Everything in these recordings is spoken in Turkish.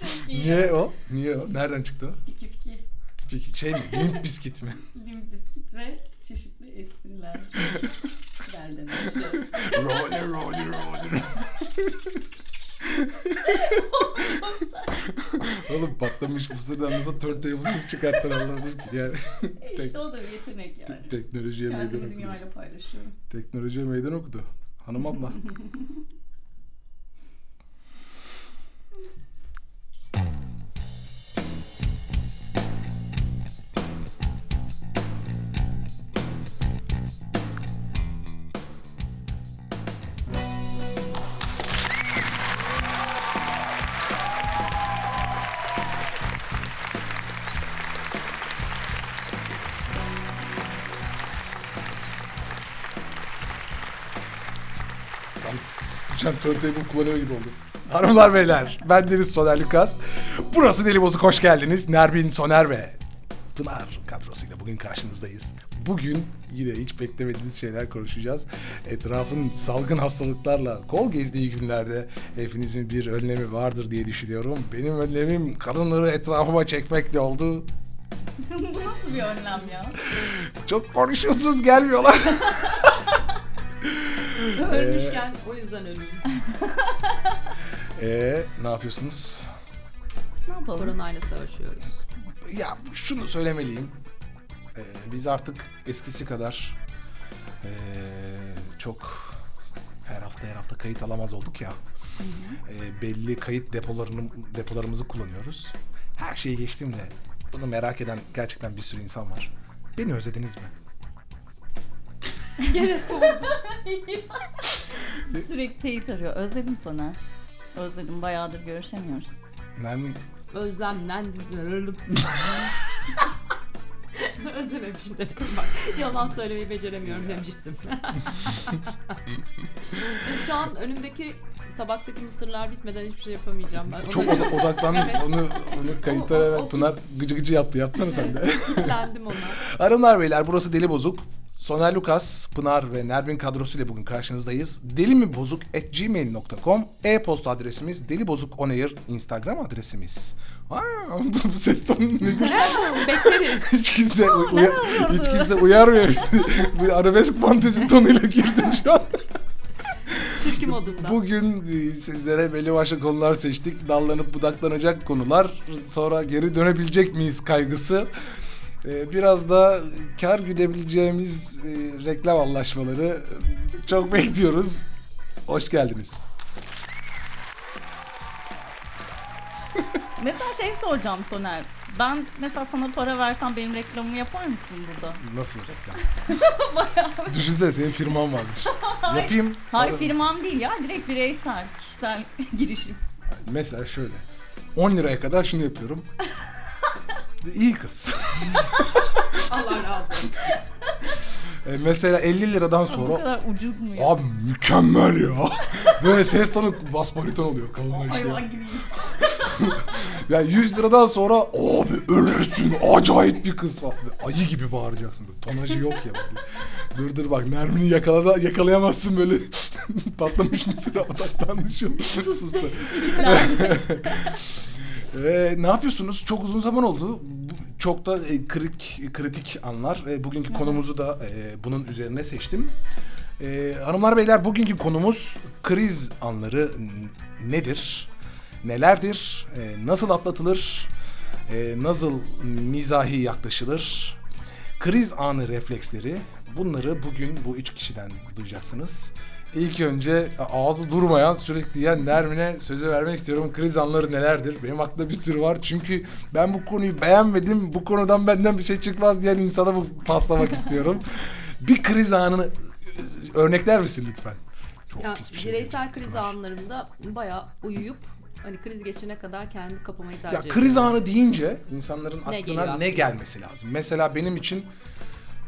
Çok iyi. Niye o? Niye o? Nereden çıktı o? Piki piki. Peki şey mi? Limp biskit mi? Limp biskit ve çeşitli espriler. Belden aşağı. roller roller roller. Oğlum patlamış mısırdan nasıl turntables'ız çıkarttılar anlamadım ki. Yani E işte o da bir yetenek yani. teknolojiye meydan Kendimi okudu. dünyayla paylaşıyorum. Teknolojiye meydan okudu. Hanım abla. Can turntable kullanıyor gibi oldum. Hanımlar beyler ben Deniz Soner Lukas. Burası Deli Bozuk hoş geldiniz. Nerbin Soner ve Pınar kadrosuyla bugün karşınızdayız. Bugün yine hiç beklemediğiniz şeyler konuşacağız. Etrafın salgın hastalıklarla kol gezdiği günlerde hepinizin bir önlemi vardır diye düşünüyorum. Benim önlemim kadınları etrafıma çekmekle oldu. Bu nasıl bir önlem ya? Çok konuşuyorsunuz gelmiyorlar. Ölmüşken o yüzden öleyim. Eee ne yapıyorsunuz? Ne yapalım? Koronayla savaşıyoruz. Ya şunu söylemeliyim. Ee, biz artık eskisi kadar ee, çok her hafta her hafta kayıt alamaz olduk ya. Ee, belli kayıt depolarını depolarımızı kullanıyoruz. Her şeyi geçtim de bunu merak eden gerçekten bir sürü insan var. Beni özlediniz mi? Gene sordum. Sürekli teyit arıyor. Özledim Soner. Özledim. Bayağıdır görüşemiyoruz. Nermin Özlemden öldüm. Özlememişim demek bak. Yalan söylemeyi beceremiyorum demiştim. Şu an önümdeki tabaktaki mısırlar bitmeden hiçbir şey yapamayacağım ben. çok Ona oda- odaklandım. Evet. Onu, onu kayıtta O- o- evet, o- Pınar gıcı gıcı yaptı. Yapsana sen de. kilitlendim ona. Hanımlar beyler burası Deli Bozuk. Soner Lukas, Pınar ve Nermin kadrosuyla bugün karşınızdayız. Deli mi bozuk at gmail.com e-posta adresimiz Deli Bozuk On Air Instagram adresimiz. Aa, bu, bu ses tonu nedir? Bekleriz. hiç kimse uya- hiç kimse uyarmıyor. bu arabesk fantezi tonuyla girdim şu an. Türkü modunda. Bugün e, sizlere belli başlı konular seçtik. Dallanıp budaklanacak konular. Sonra geri dönebilecek miyiz kaygısı. E, Biraz da kar güdebileceğimiz e, reklam anlaşmaları çok bekliyoruz. Hoş geldiniz. Mesela şey soracağım Soner. Ben mesela sana para versem benim reklamımı yapar mısın burada? Nasıl reklam? Düşünsene senin firman varmış. Yapayım. Hayır Para- firmam değil ya. Direkt bireysel, kişisel girişim. Mesela şöyle. 10 liraya kadar şunu yapıyorum. İyi kız. Allah razı olsun. E, mesela 50 liradan Bu sonra kadar ucuz mu ya? Abi mükemmel ya. Böyle ses tonu bas bariton oluyor kalınlaşıyor. Hayvan gibi. Ya 100 liradan sonra abi ölürsün acayip bir kız. Böyle Ayı gibi bağıracaksın böyle tonajı yok ya. Böyle. Dur dur bak Nermin'i yakaladı, yakalayamazsın böyle patlamış mısır odaklandı şu sustu. Ee, ne yapıyorsunuz? Çok uzun zaman oldu. Çok da e, kritik, kritik anlar. E, bugünkü konumuzu da e, bunun üzerine seçtim. E, hanımlar beyler bugünkü konumuz kriz anları n- nedir? Nelerdir? E, nasıl atlatılır? E, nasıl mizahi yaklaşılır? Kriz anı refleksleri. Bunları bugün bu üç kişiden duyacaksınız. İlk önce ağzı durmayan sürekli yiyen Nermin'e sözü vermek istiyorum. Kriz anları nelerdir? Benim aklımda bir sürü var. Çünkü ben bu konuyu beğenmedim. Bu konudan benden bir şey çıkmaz diyen insana bu paslamak istiyorum. Bir kriz anını örnekler misin lütfen? Çok Ya, pis bir şey. bireysel kriz anlarımda bayağı uyuyup hani kriz geçene kadar kendimi kapamayı tercih Ya ediyorum. kriz anı deyince insanların Ne aklına ne aklına? gelmesi lazım? Mesela benim için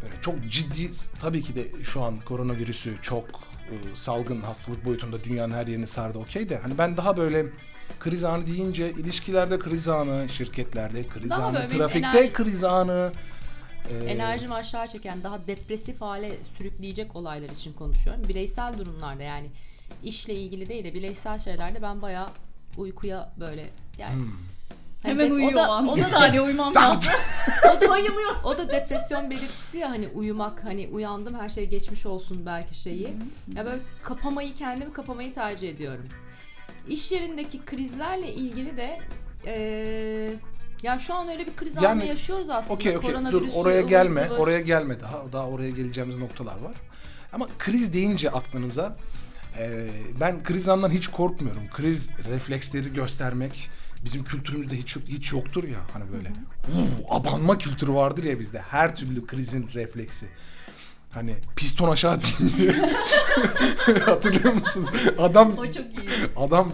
böyle çok ciddi tabii ki de şu an koronavirüsü çok e, salgın hastalık boyutunda dünyanın her yerini sardı okey de hani ben daha böyle kriz anı deyince ilişkilerde kriz anı, şirketlerde kriz Daha anı, trafikte enerji- kriz anı. e, enerjimi aşağı çeken daha depresif hale sürükleyecek olaylar için konuşuyorum. Bireysel durumlarda yani işle ilgili değil de bireysel şeylerde ben bayağı uykuya böyle yani Hmm. Hani Hemen de- uyuyor o da, o o da, saniye uyumam lazım. o da Bayılıyor. o da depresyon belirtisi ya hani uyumak hani uyandım her şey geçmiş olsun belki şeyi. Ya böyle kapamayı kendimi kapamayı tercih ediyorum. İş yerindeki krizlerle ilgili de eee ya şu an öyle bir kriz Yani, anı yaşıyoruz aslında. Okey okey dur Koronavirüsü, oraya ıvır gelme. zıvır. Oraya gelme daha. Daha oraya geleceğimiz noktalar var. Ama kriz deyince aklınıza e, ben kriz andan hiç korkmuyorum. Kriz refleksleri göstermek bizim kültürümüzde hiç yok- hiç yoktur ya hani böyle. "Uu, abanma kültürü vardır ya bizde. Her türlü krizin refleksi. Hani piston aşağı deyince hatırlıyor musunuz? Adam O çok iyi. Adam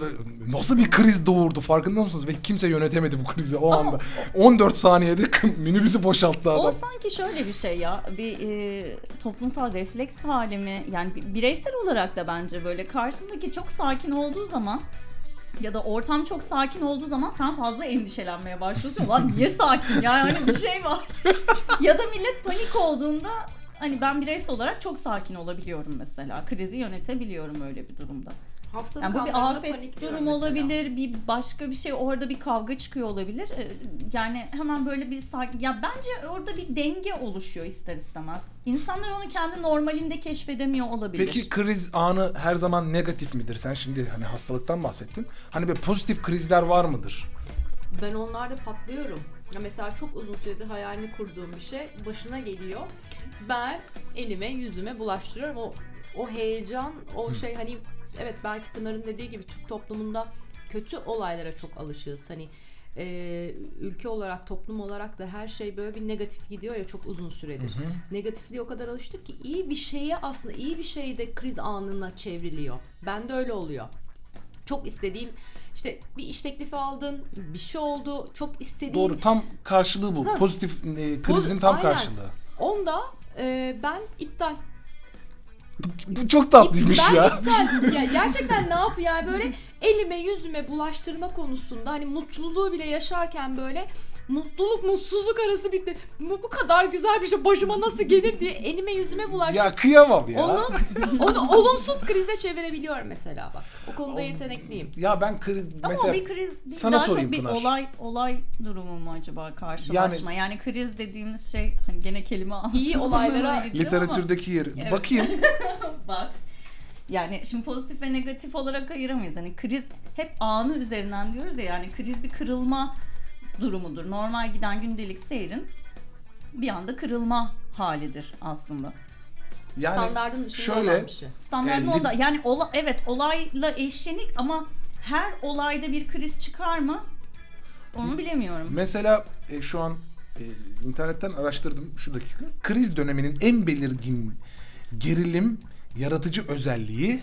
nasıl bir kriz doğurdu farkında mısınız? Ve kimse yönetemedi bu krizi o anda. 14 saniyede minibüsü boşalttı adam. O sanki şöyle bir şey ya bir e, toplumsal refleks hali mi yani bi- bireysel olarak da bence böyle karşındaki çok sakin olduğu zaman ya da ortam çok sakin olduğu zaman sen fazla endişelenmeye başlıyorsun. Lan niye sakin ya hani bir şey var. ya da millet panik olduğunda hani ben bireysel olarak çok sakin olabiliyorum mesela. Krizi yönetebiliyorum öyle bir durumda. Hastalık Yani bu bir afet mesela. olabilir, bir başka bir şey orada bir kavga çıkıyor olabilir. Ee, Yani hemen böyle bir sakin ya bence orada bir denge oluşuyor ister istemez. İnsanlar onu kendi normalinde keşfedemiyor olabilir. Peki kriz anı her zaman negatif midir? Sen şimdi hani hastalıktan bahsettin. Hani böyle pozitif krizler var mıdır? Ben onlarda patlıyorum. Ya mesela çok uzun süredir hayalini kurduğum bir şey başına geliyor. Ben elime yüzüme bulaştırıyorum. O o heyecan, o şey hani evet belki Pınar'ın dediği gibi Türk toplumunda kötü olaylara çok alışığız. Hani e, ülke olarak, toplum olarak da her şey böyle bir negatif gidiyor ya çok uzun süredir. Negatifliğe o kadar alıştık ki iyi bir şeye aslında iyi bir şey de kriz anına çevriliyor. Bende öyle oluyor çok istediğim işte bir iş teklifi aldın, bir şey oldu, çok istediğin. Doğru tam karşılığı bu. Ha. Pozitif e, krizin tam Aynen. karşılığı. Onda e, ben iptal. Bu çok tatlıymış ben ya. iptal. Ya gerçekten ne yapıyor yani böyle elime yüzüme bulaştırma konusunda hani mutluluğu bile yaşarken böyle mutluluk mutsuzluk arası bitti. Bu, bu kadar güzel bir şey başıma nasıl gelir diye elime yüzüme bulaştır. Ya kıyamam ya. Onu, onu olumsuz krize çevirebiliyorum mesela bak. O konuda yetenekliyim. Ya ben kriz Ama mesela bir kriz bir- sana daha sorayım çok bir Pınar. olay olay durumu mu acaba karşılaşma? Yani, kriz dediğimiz şey hani gene kelime İyi olaylara gidiyor literatürdeki yeri. Evet. Bakayım. ama bak. Yani şimdi pozitif ve negatif olarak ayıramayız. Hani kriz hep anı üzerinden diyoruz ya yani kriz bir kırılma durumudur. Normal giden gündelik seyrin bir anda kırılma halidir aslında. Yani standardın dışında şöyle olan bir şey. Standart E, da yani ola, evet olayla eşlenik ama her olayda bir kriz çıkar mı? Onu bilemiyorum. Mesela e, şu an e, internetten araştırdım şu dakika. Kriz döneminin en belirgin gerilim yaratıcı özelliği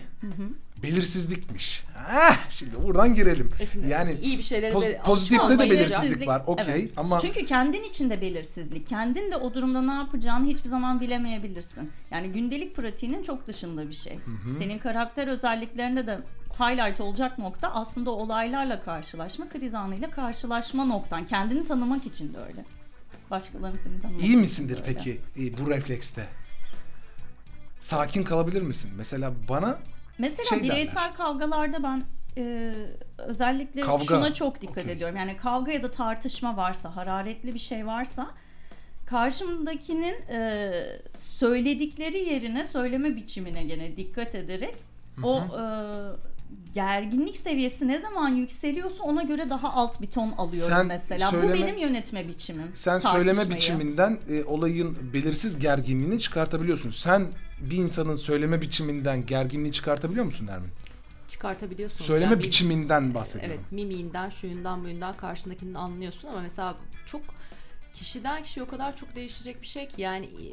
belirsizlikmiş. Ah, şimdi buradan girelim. E Yani iyi bir şeylere poz- pozitifte de belirsizlik var. Okey Evet. ama Çünkü kendin içinde belirsizlik. Kendin de o durumda ne yapacağını hiçbir zaman bilemeyebilirsin. Yani gündelik pratiğinin çok dışında bir şey. Senin karakter özelliklerinde de highlight olacak nokta aslında olaylarla karşılaşma, kriz anıyla karşılaşma noktan. Kendini tanımak için de öyle. Başkalarının seni tanımak iyi misindir peki e, bu reflekste? Sakin kalabilir misin? Mesela bana Mesela şey bireysel kavgalarda ben e, özellikle Kavga, şuna çok dikkat okey. ediyorum. Yani kavga ya da tartışma varsa, hararetli bir şey varsa karşımdakinin e, söyledikleri yerine söyleme biçimine gene dikkat ederek o e, gerginlik seviyesi ne zaman yükseliyorsa ona göre daha alt bir ton alıyorum Sen mesela. söyleme- Bu benim yönetme biçimim. sen söyleme tartışmayı. biçiminden e, olayın belirsiz gerginliğini çıkartabiliyorsun. Sen bir insanın söyleme biçiminden gerginliği çıkartabiliyor musun Nermin? çıkartabiliyorsun. Söyleme Yani bir- biçiminden bahsediyorum. Evet mimiğinden, şuyundan, buyundan karşındakinin anlıyorsun ama mesela çok kişiden kişiye o kadar çok değişecek bir şey ki yani e,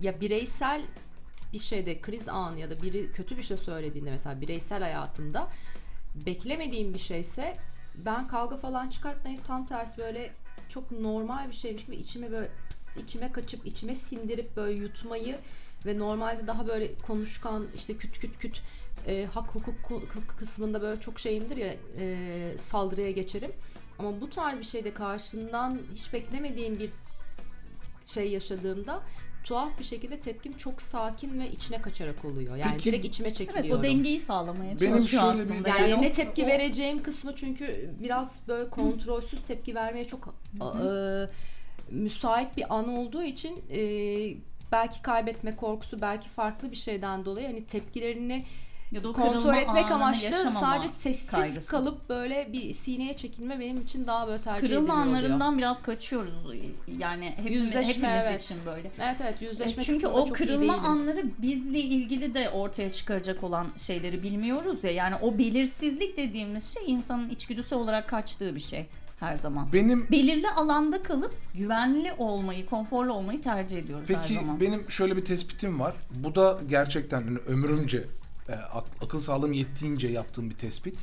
ya bireysel bir şeyde kriz anı ya da biri kötü bir şey söylediğinde mesela bireysel hayatında beklemediğim bir şeyse ben kavga falan çıkartmayıp tam tersi böyle çok normal bir şeymiş gibi içime böyle pıst, içime kaçıp içime sindirip böyle yutmayı ve normalde daha böyle konuşkan işte küt küt küt e, hak hukuk ku- kı- kısmında böyle çok şeyimdir ya e, saldırıya geçerim. Ama bu tarz bir şeyde karşından hiç beklemediğim bir şey yaşadığımda tuhaf bir şekilde tepkim çok sakin ve içine kaçarak oluyor. Yani Peki- direkt içime çekiliyorum. Evet o dengeyi sağlamaya Benim çalışıyor şöyle bir- aslında. Yani o- ne tepki o- vereceğim kısmı çünkü biraz böyle kontrolsüz tepki vermeye çok e, müsait bir an olduğu için e, belki kaybetme korkusu belki farklı bir şeyden dolayı hani tepkilerini ya da kontrol etmek amaçlı sadece sessiz kaygısı. kalıp böyle bir sineye çekilme benim için daha böyle tercih Kırılma ediliyor oluyor. anlarından biraz kaçıyoruz. Yani hepimiz, Yüzleşme, hepimiz evet. için böyle. Evet evet yüzleşme E, Çünkü o kırılma anları bizle ilgili de ortaya çıkaracak olan şeyleri bilmiyoruz ya. Yani o belirsizlik dediğimiz şey insanın içgüdüsü olarak kaçtığı bir şey her zaman. Benim Belirli alanda kalıp güvenli olmayı, konforlu olmayı tercih ediyoruz her Peki zaman. benim şöyle bir tespitim var. Bu da gerçekten hani ömrümce e, ak- akıl sağlığım yettiğince yaptığım bir tespit.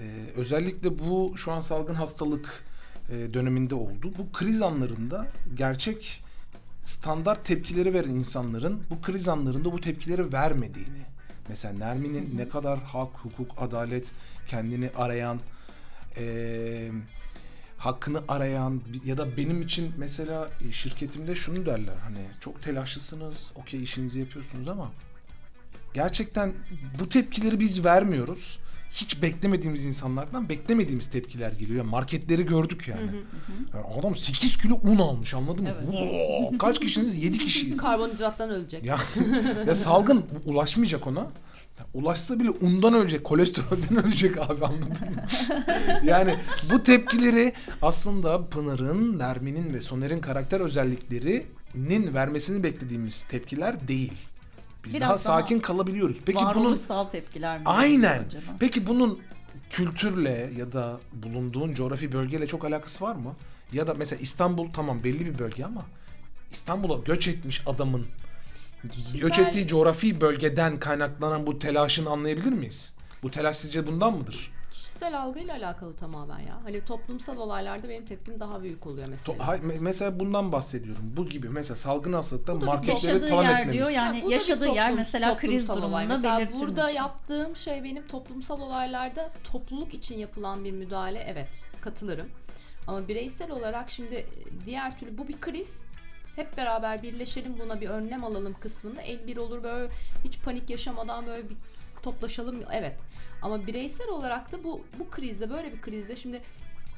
E, özellikle bu şu an salgın hastalık e, döneminde oldu. Bu kriz anlarında gerçek standart tepkileri veren insanların bu kriz anlarında bu tepkileri vermediğini. Mesela Nermin'in ne kadar hak, hukuk, adalet kendini arayan e, hakkını arayan ya da benim için mesela e, şirketimde şunu derler hani çok telaşlısınız okey işinizi yapıyorsunuz ama gerçekten bu tepkileri biz vermiyoruz. Hiç beklemediğimiz insanlardan beklemediğimiz tepkiler geliyor. Marketleri gördük yani. Yani adam 8 kilo un almış anladın mı? Evet. Oo, kaç kişiniz? 7 kişiyiz. Karbonhidrattan ölecek. Ya, ya salgın ulaşmayacak ona. Ulaşsa bile undan ölecek, kolesterolden ölecek abi anladın mı? yani bu tepkileri aslında Pınar'ın, Nermin'in ve Soner'in karakter özelliklerinin vermesini beklediğimiz tepkiler değil. Biz Biraz daha sakin kalabiliyoruz. Peki bunun tepkiler mi? aynen. acaba? Peki bunun kültürle ya da bulunduğun coğrafi bölgeyle çok alakası var mı? Ya da mesela İstanbul tamam belli bir bölge ama İstanbul'a göç etmiş adamın göç Kişisel- ettiği coğrafi bölgeden kaynaklanan bu telaşını anlayabilir miyiz? Bu telaş sizce bundan mıdır? Kişisel algıyla alakalı tamamen ya. Hani toplumsal olaylarda benim tepkim daha büyük oluyor mesela. To- hay- me- mesela bundan bahsediyorum. Bu gibi mesela salgın hastalıkta yaşadığı talan yer etmemiz. diyor yani. Bir yaşadığı yer toplum- mesela kriz toplumsal olay. durumunda Mesela belirtilmiş. burada yaptığım şey benim toplumsal olaylarda topluluk için yapılan bir müdahale evet katılırım. Ama bireysel olarak şimdi diğer türlü bu bir kriz. Hep beraber birleşelim buna bir önlem alalım kısmında el bir olur böyle hiç panik yaşamadan böyle bir toplaşalım evet. Ama bireysel olarak da bu bu krizde böyle bir krizde şimdi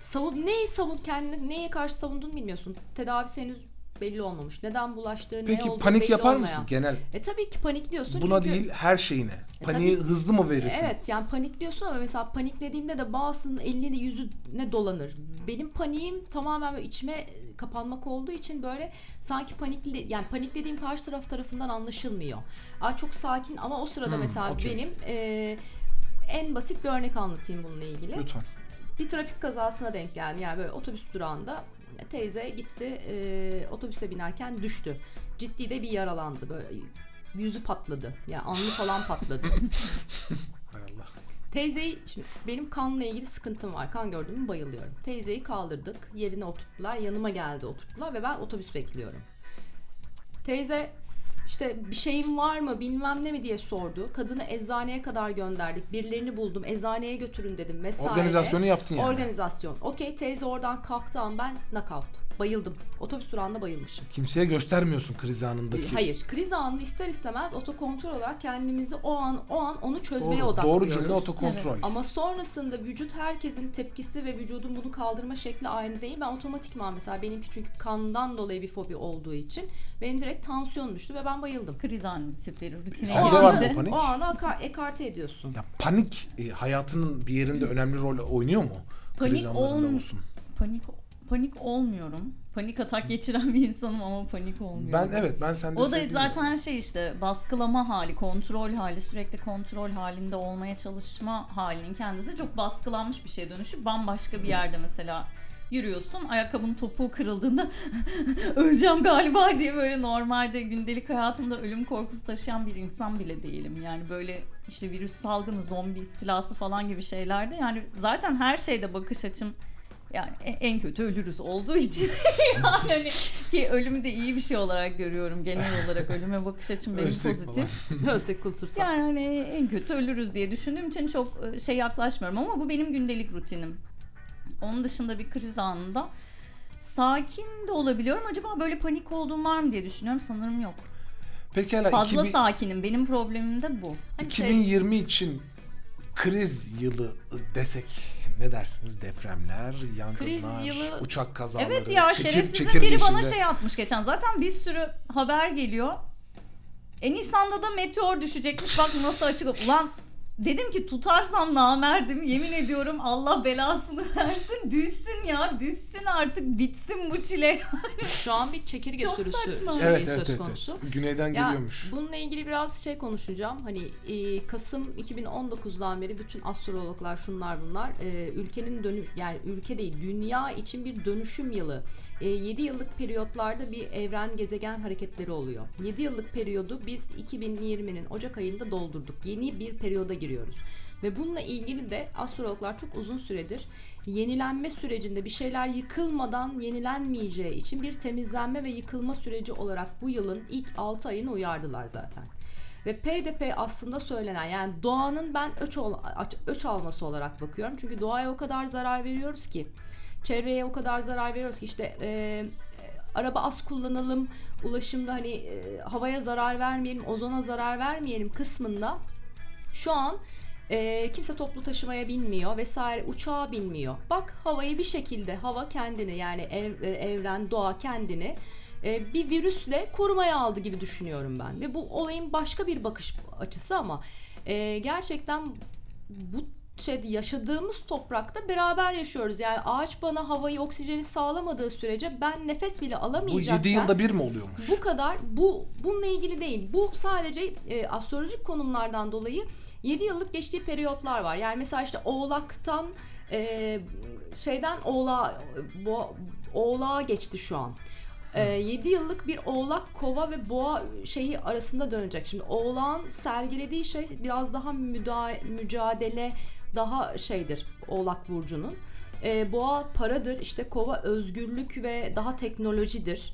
savun neyi savun kendini neye karşı savunduğunu bilmiyorsun. Tedavisi henüz belli olmamış. Neden bulaştığı, ne Peki olduğu panik belli yapar olmayan. mısın genel? E tabii ki panikliyorsun Buna çünkü değil her şeyine. E, Paniği tabii. hızlı mı verirsin? Evet yani panikliyorsun ama mesela paniklediğimde de bazısının elini yüzüne dolanır. Benim paniğim tamamen böyle içime kapanmak olduğu için böyle sanki panikli yani paniklediğim karşı taraf tarafından anlaşılmıyor. Aa, çok sakin ama o sırada Hmm, mesela okey. benim e, en basit bir örnek anlatayım bununla ilgili. Lütfen. Bir trafik kazasına denk geldim. Yani böyle otobüs durağında teyze gitti e, otobüse binerken düştü. Ciddi de bir yaralandı. Böyle yüzü patladı. Yani alnı falan patladı. Hay Allah. Teyzeyi, şimdi benim kanla ilgili sıkıntım var. Kan gördüğümü bayılıyorum. Teyzeyi kaldırdık. Yerine oturttular. Yanıma geldi oturttular ve ben otobüs bekliyorum. Teyze işte bir şeyim var mı bilmem ne mi diye sordu. Kadını eczaneye kadar gönderdik. Birilerini buldum. Eczaneye götürün dedim vesaire. Organizasyonu yaptın yani. Organizasyon. Okey teyze oradan kalktı an ben knockout. Bayıldım. Otobüs durağında bayılmışım. Kimseye göstermiyorsun kriz anındaki. Hayır. Kriz anında ister istemez otokontrol olarak kendimizi o an o an onu çözmeye Doğru, odaklıyoruz. doğru cümle otokontrol. Evet. Ama sonrasında vücut herkesin tepkisi ve vücudun bunu kaldırma şekli aynı değil. Ben otomatikman mesela benimki çünkü kandan dolayı bir fobi olduğu için benim direkt tansiyonum düştü ve ben bayıldım. kriz anı tipleri rutine Sende o var anı, mı panik? O anı aka- ekarte ediyorsun. Ya panik e, hayatının bir yerinde önemli rol oynuyor mu? Kriz Panik anlarında olm- olsun. Panik panik olmuyorum. Panik atak geçiren bir insanım ama panik olmuyorum. Ben evet ben sende O da sevdiğim- zaten şey işte baskılama hali, kontrol hali, sürekli kontrol halinde olmaya çalışma halinin kendisi çok baskılanmış bir şeye dönüşüp bambaşka bir yerde mesela yürüyorsun. Ayakkabının topuğu kırıldığında öleceğim galiba diye böyle normalde gündelik hayatımda ölüm korkusu taşıyan bir insan bile değilim. Yani böyle işte virüs salgını, zombi istilası falan gibi şeylerde yani zaten her şeyde bakış açım yani e- en kötü ölürüz olduğu için yani ki ölümü de iyi bir şey olarak görüyorum genel olarak ölüme bakış açım benim Ölsek pozitif. Özlek kultursa. Yani hani en kötü ölürüz diye düşündüğüm için çok e, şey yaklaşmıyorum ama bu benim gündelik rutinim. Onun dışında bir kriz anında sakin de olabiliyorum. Acaba böyle panik olduğum var mı diye düşünüyorum. Sanırım yok. Pekala Fazla 2000 sakinim. Benim problemim de bu. Hani şey- 2020 için kriz yılı desek ne dersiniz? Depremler, yangınlar, Kriz yılı- uçak kazaları, Evet ya şerefsizin biri bana şey atmış geçen. Zaten bir sürü haber geliyor. E Nisan'da da meteor düşecekmiş. Bak nasıl açık. Ulan dedim ki tutarsam namerdim. Yemin ediyorum Allah belasını versin. Düşsün ya. Düşsün artık. Bitsin bu çile. Şu an bir çekirge Çok sürüsü saçma. şeyi Evet söz evet evet, konusu. evet. Güneyden Ya, geliyormuş. bununla ilgili biraz şey konuşacağım. Hani e, Kasım 2019'dan beri bütün astrologlar şunlar bunlar e, ülkenin dönüş yani ülke değil dünya için bir dönüşüm yılı. 7 yıllık periyotlarda bir evren gezegen hareketleri oluyor. 7 yıllık periyodu biz 2020'nin Ocak ayında doldurduk. Yeni bir periyoda giriyoruz. Ve bununla ilgili de astrologlar çok uzun süredir yenilenme sürecinde bir şeyler yıkılmadan yenilenmeyeceği için bir temizlenme ve yıkılma süreci olarak bu yılın ilk 6 ayını uyardılar zaten. Ve PDP aslında söylenen yani doğanın ben öç, ol, öç alması olarak bakıyorum. Çünkü doğaya o kadar zarar veriyoruz ki çevreye o kadar zarar veriyoruz ki işte e, e, araba az kullanalım, ulaşımda hani e, havaya zarar vermeyelim, ozona zarar vermeyelim kısmında şu an e, kimse toplu taşımaya binmiyor vesaire uçağa binmiyor. Bak havayı bir şekilde hava kendini yani ev, e, evren doğa kendini e, bir virüsle korumaya aldı gibi düşünüyorum ben. Ve bu olayın başka bir bakış açısı ama e, gerçekten bu şeyde yaşadığımız toprakta beraber yaşıyoruz. Yani ağaç bana havayı oksijeni sağlamadığı sürece ben nefes bile Bu alamayacakken 7 yılda bir mi oluyormuş? bu kadar bu bununla ilgili değil. Bu sadece e, astrolojik konumlardan dolayı 7 yıllık geçtiği periyotlar var. Yani mesela işte Oğlak'tan e, şeyden Oğla bo, Oğlağa geçti şu an. 7 yıllık bir Oğlak, Kova ve Boğa şeyi arasında dönecek. Şimdi Oğlak'ın sergilediği şey biraz daha müda- mücadele daha şeydir Oğlak burcunun. E, boğa paradır, işte Kova özgürlük ve daha teknolojidir.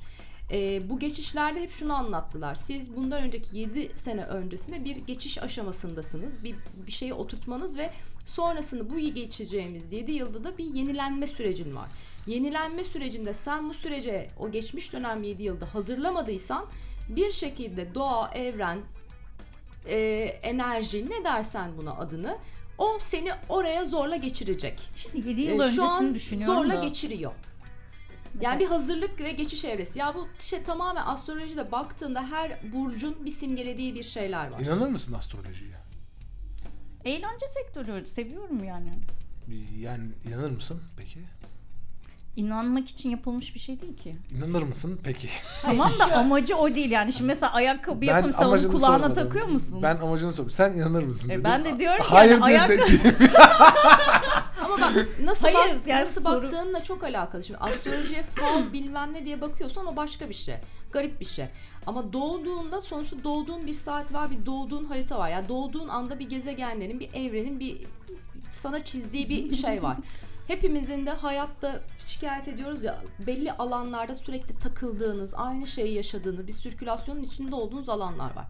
E, bu geçişlerde hep şunu anlattılar. Siz bundan önceki 7 sene öncesinde bir geçiş aşamasındasınız. Bir, bir şeyi oturtmanız ve sonrasında bu geçeceğimiz 7 yılda da bir yenilenme sürecin var. Yenilenme sürecinde sen bu sürece o geçmiş dönem 7 yılda hazırlamadıysan bir şekilde doğa, evren, e, enerji ne dersen buna adını o seni oraya zorla geçirecek. Şimdi 7 Ee, yıl şu öncesini an düşünüyorum zorla da. geçiriyor. Yani bir hazırlık ve geçiş evresi. Ya bu şey tamamen astrolojide baktığında her burcun bir simgelediği bir şeyler var. İnanır mısın astrolojiye? Eğlence sektörü seviyorum yani. Bir- Yani inanır mısın peki? İnanmak için yapılmış bir şey değil ki. İnanır mısın peki? Tamam da amacı o değil yani. Şimdi mesela ayakkabı yapın sen onu amacını kulağına sormadım. takıyor musun? Ben amacını sordum. Sen inanır mısın E dedim. ben de diyorum ki Hayır yani diye ayakkabı- Ama bak nasıl, Hayır, bak, yani nasıl soru- baktığınla çok alakalı. Şimdi astrolojiye fal bilmem ne diye bakıyorsan o başka bir şey. Garip bir şey. Ama doğduğunda sonuçta doğduğun bir saat var, bir doğduğun harita var. Yani doğduğun anda bir gezegenlerin, bir evrenin bir sana çizdiği bir şey var. Hepimizin de hayatta şikayet ediyoruz ya belli alanlarda sürekli takıldığınız, aynı şeyi yaşadığınız, bir sirkülasyonun içinde olduğunuz alanlar var.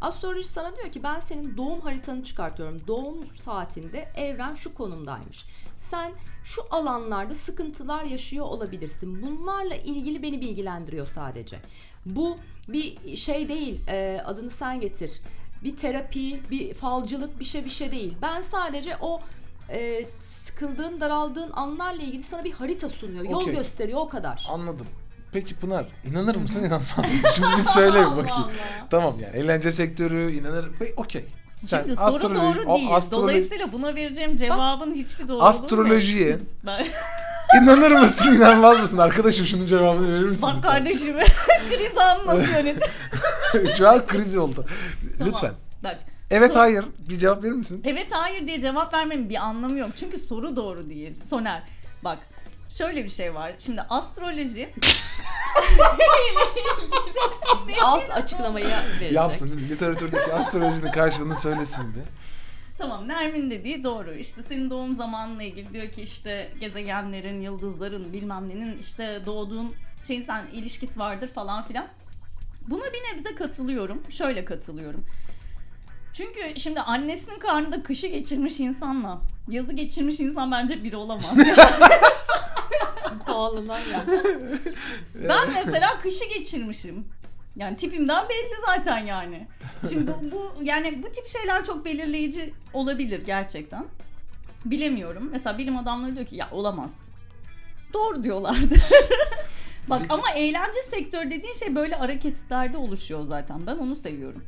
Astroloji sana diyor ki ben senin doğum haritanı çıkartıyorum. Doğum saatinde evren şu konumdaymış. Sen şu alanlarda sıkıntılar yaşıyor olabilirsin. Bunlarla ilgili beni bilgilendiriyor sadece. Bu bir şey değil. e, adını sen getir. Bir terapi, bir falcılık, bir şey bir şey değil. Ben sadece o e, sıkıldığın, daraldığın anlarla ilgili sana bir harita sunuyor. Yol Okey. gösteriyor o kadar. Anladım. Peki Pınar inanır mısın inanmaz mısın? Şimdi bir söyle bakayım. Allah. Tamam yani eğlence sektörü inanır. Peki okey. Sen Şimdi soru astroloji- doğru o değil. astrolo- Dolayısıyla buna vereceğim cevabın hiçbir doğru astrolojiye Ben... inanır mısın inanmaz mısın? Arkadaşım şunun cevabını verir misin? Bak lütfen? kardeşim kriz anlatıyor Şu an kriz oldu. Tamam. Lütfen. Bak. Evet Sor- hayır bir cevap verir misin? Evet hayır diye cevap vermemin bir anlamı yok. Çünkü soru doğru değil. Soner bak şöyle bir şey var. Şimdi astroloji Alt açıklamayı verecek. Yapsın. Literatürdeki astrolojinin karşılığını söylesin bir. Tamam Nermin dediği doğru. İşte senin doğum zamanla ilgili diyor ki işte gezegenlerin, yıldızların bilmem nenin işte doğduğun şeyin sen ilişkisi vardır falan filan. Buna bir nebze katılıyorum. Şöyle katılıyorum. Çünkü şimdi annesinin karnında kışı geçirmiş insanla yazı geçirmiş insan bence biri olamaz. Havaalanından geldi. Ben mesela kışı geçirmişim. Yani tipimden belli zaten yani. Şimdi bu, bu yani bu tip şeyler çok belirleyici olabilir gerçekten. Bilemiyorum. Mesela bilim adamları diyor ki ya olamaz. Doğru diyorlardı. Bak ama eğlence sektörü dediğin şey böyle ara kesitlerde oluşuyor zaten. Ben onu seviyorum.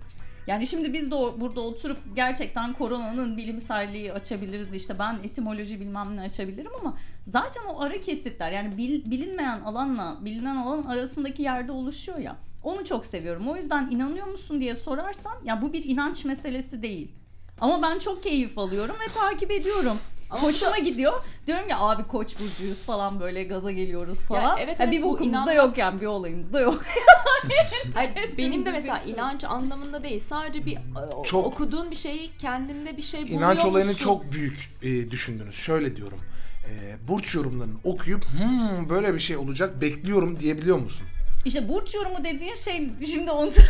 Yani şimdi biz de burada oturup gerçekten koronanın bilimselliği açabiliriz işte ben etimoloji bilmem ne açabilirim ama zaten o ara kesitler yani bil- bilinmeyen alanla bilinen alan arasındaki yerde oluşuyor ya. Onu çok seviyorum. O yüzden inanıyor musun diye sorarsan ya bu bir inanç meselesi değil. Ama ben çok keyif alıyorum ve takip ediyorum. Ama Hoşuma gidiyor. Diyorum ya abi koç burcuyuz falan böyle gaza geliyoruz falan. evet, Ha, evet, bir bu bokumuz da inanmak- yok yani bir olayımız da yok. Hayır, benim de mesela inanç anlamında değil. Sadece bir o- Çok- okuduğun bir şeyi kendinde bir şey buluyor İnanç olayını musun? çok büyük e, düşündünüz. Şöyle diyorum. E, burç yorumlarını okuyup hmm, böyle bir şey olacak bekliyorum diyebiliyor musun? İşte burç yorumu dediğin şey şimdi onu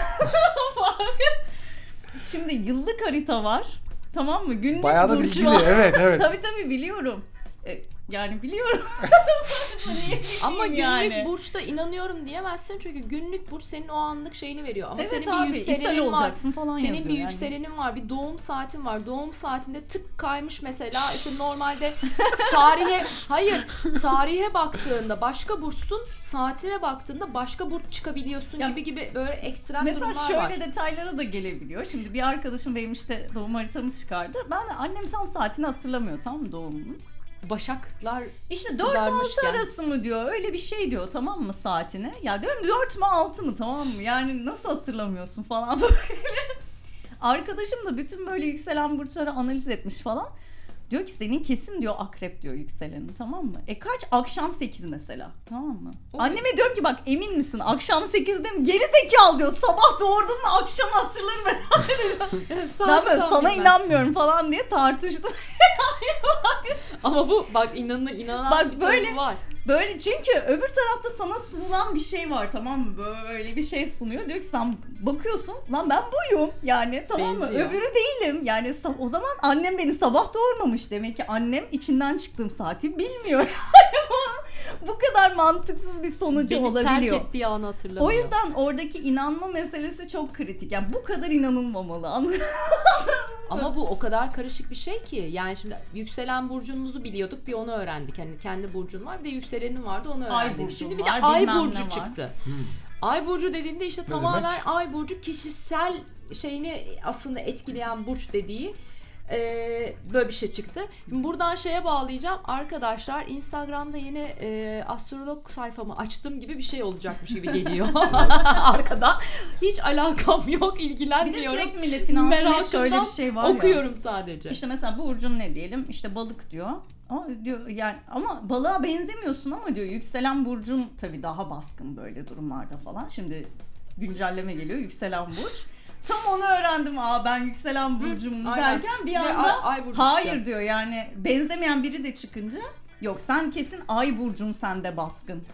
Şimdi yıllık harita var. Tamam mı? Günlük Bayağı da burç bilgili. Evet evet. tabii tabii biliyorum. E, yani biliyorum. Ama günlük yani? burçta inanıyorum diyemezsin çünkü günlük burç senin o anlık şeyini veriyor. Ama Evet senin abi, bir yükselenin var. olacaksın falan Senin bir yani. yükselenin var, bir doğum saatin var. Doğum saatinde tık kaymış mesela. İşte normalde tarihe hayır, tarihe baktığında başka burçsun, saatine baktığında başka burç çıkabiliyorsun Ya- gibi gibi böyle ekstrem Mesela durumlar şöyle var. detaylara da gelebiliyor. Şimdi bir arkadaşım benim işte doğum haritamı çıkardı. Ben de annem tam saatini hatırlamıyor tamam mı doğumunun. Başaklar İşte 4-6 Kızarmışken. arası mı diyor. Öyle bir şey diyor tamam mı saatini. Ya diyorum 4 mü 6 mı tamam mı? Yani nasıl hatırlamıyorsun falan böyle. Arkadaşım da bütün böyle yükselen burçları analiz etmiş falan. Diyor ki senin kesin diyor akrep diyor yükselenin tamam mı? E kaç? Akşam 8 mesela tamam mı? Oy. Anneme diyorum ki bak emin misin akşam 8'de mi? Geri zekalı diyor. Sabah doğurduğumda akşam hatırlarım ben. ben böyle sana inanmıyorum falan diye tartıştım. Ama bu bak inanın inanan Bak bir böyle- var. Böyle çünkü öbür tarafta sana sunulan bir şey var tamam mı? Böyle bir şey sunuyor. Diyor ki sen bakıyorsun lan ben buyum yani tamam mı? Benziyor. Öbürü değilim. Yani sa- o zaman annem beni sabah doğurmamış. Demek ki annem içinden çıktığım saati bilmiyor. Bu, kadar mantıksız bir sonucu Beni olabiliyor. terk ettiği anı hatırlamıyor. O yüzden oradaki inanma meselesi çok kritik. Yani bu kadar inanılmamalı. Anladın? Ama bu o kadar karışık bir şey ki. Yani şimdi yükselen burcumuzu biliyorduk bir onu öğrendik. Hani kendi burcun var bir de yükselenin vardı onu Ay öğrendik. burcum şimdi bir de var, ay bilmem ne burcu var. çıktı. Ay burcu dediğinde işte tamamen ay burcu kişisel şeyini aslında etkileyen burç dediği e, böyle bir şey çıktı. Şimdi buradan şeye bağlayacağım. Arkadaşlar Instagram'da yeni e, astrolog sayfamı açtım gibi bir şey olacakmış gibi geliyor. Arkadan hiç alakam yok, Bir de ilgilenmiyorum. sürekli milletin ağzında şöyle bir şey var ya. Okuyorum sadece. İşte mesela burcun ne diyelim? İşte balık diyor. Ama diyor yani ama balığa benzemiyorsun ama diyor yükselen burcun tabii daha baskın böyle durumlarda falan. Şimdi güncelleme geliyor yükselen burç. Tam onu öğrendim. Aa ben yükselen burcum aynen. derken bir Ve anda ay- ay burcu hayır çıkıyor. diyor yani benzemeyen biri de çıkınca yok sen kesin ay burcun sende baskın.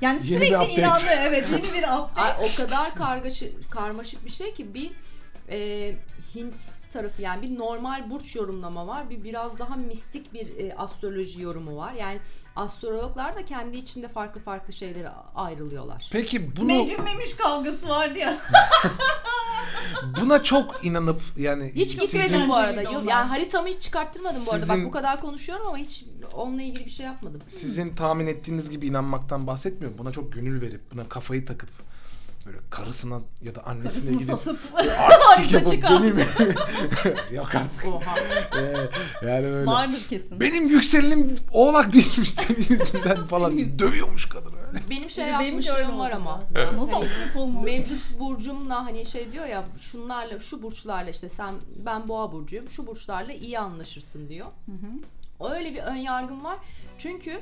Yani Yeni bir sürekli update. inandı evet yeni bir update. Ay, o kadar kargaşık, karmaşık bir şey ki bir e, Hint tarafı yani bir normal burç yorumlama var. Bir biraz daha mistik bir e, astroloji yorumu var. Yani astrologlar da kendi içinde farklı farklı şeylere ayrılıyorlar. Peki bunu Mecim memiş kavgası vardı ya. buna çok inanıp yani Hiç sizin- gitmedim bu arada. Sizin- Yok, Yani haritamı hiç çıkarttırmadım bu arada. Sizin- Bak bu kadar konuşuyorum ama hiç onunla ilgili bir şey yapmadım. sizin tahmin ettiğiniz gibi inanmaktan bahsetmiyorum. Buna çok gönül verip buna kafayı takıp böyle karısına ya da annesine Karısını gidip satıp artistik yapıp benim yok artık. Oha. Ee, yani böyle. Vardır kesin. Benim yükselenim oğlak değilmiş senin yüzünden falan diye dövüyormuş kadın öyle. Benim şey öyle yapmışlığım var ama. Nasıl Hani- akrep olmalı? Mevcut burcumla hani şey diyor ya şunlarla şu burçlarla işte sen ben boğa burcuyum şu burçlarla iyi anlaşırsın diyor. Öyle bir ön yargım var. Çünkü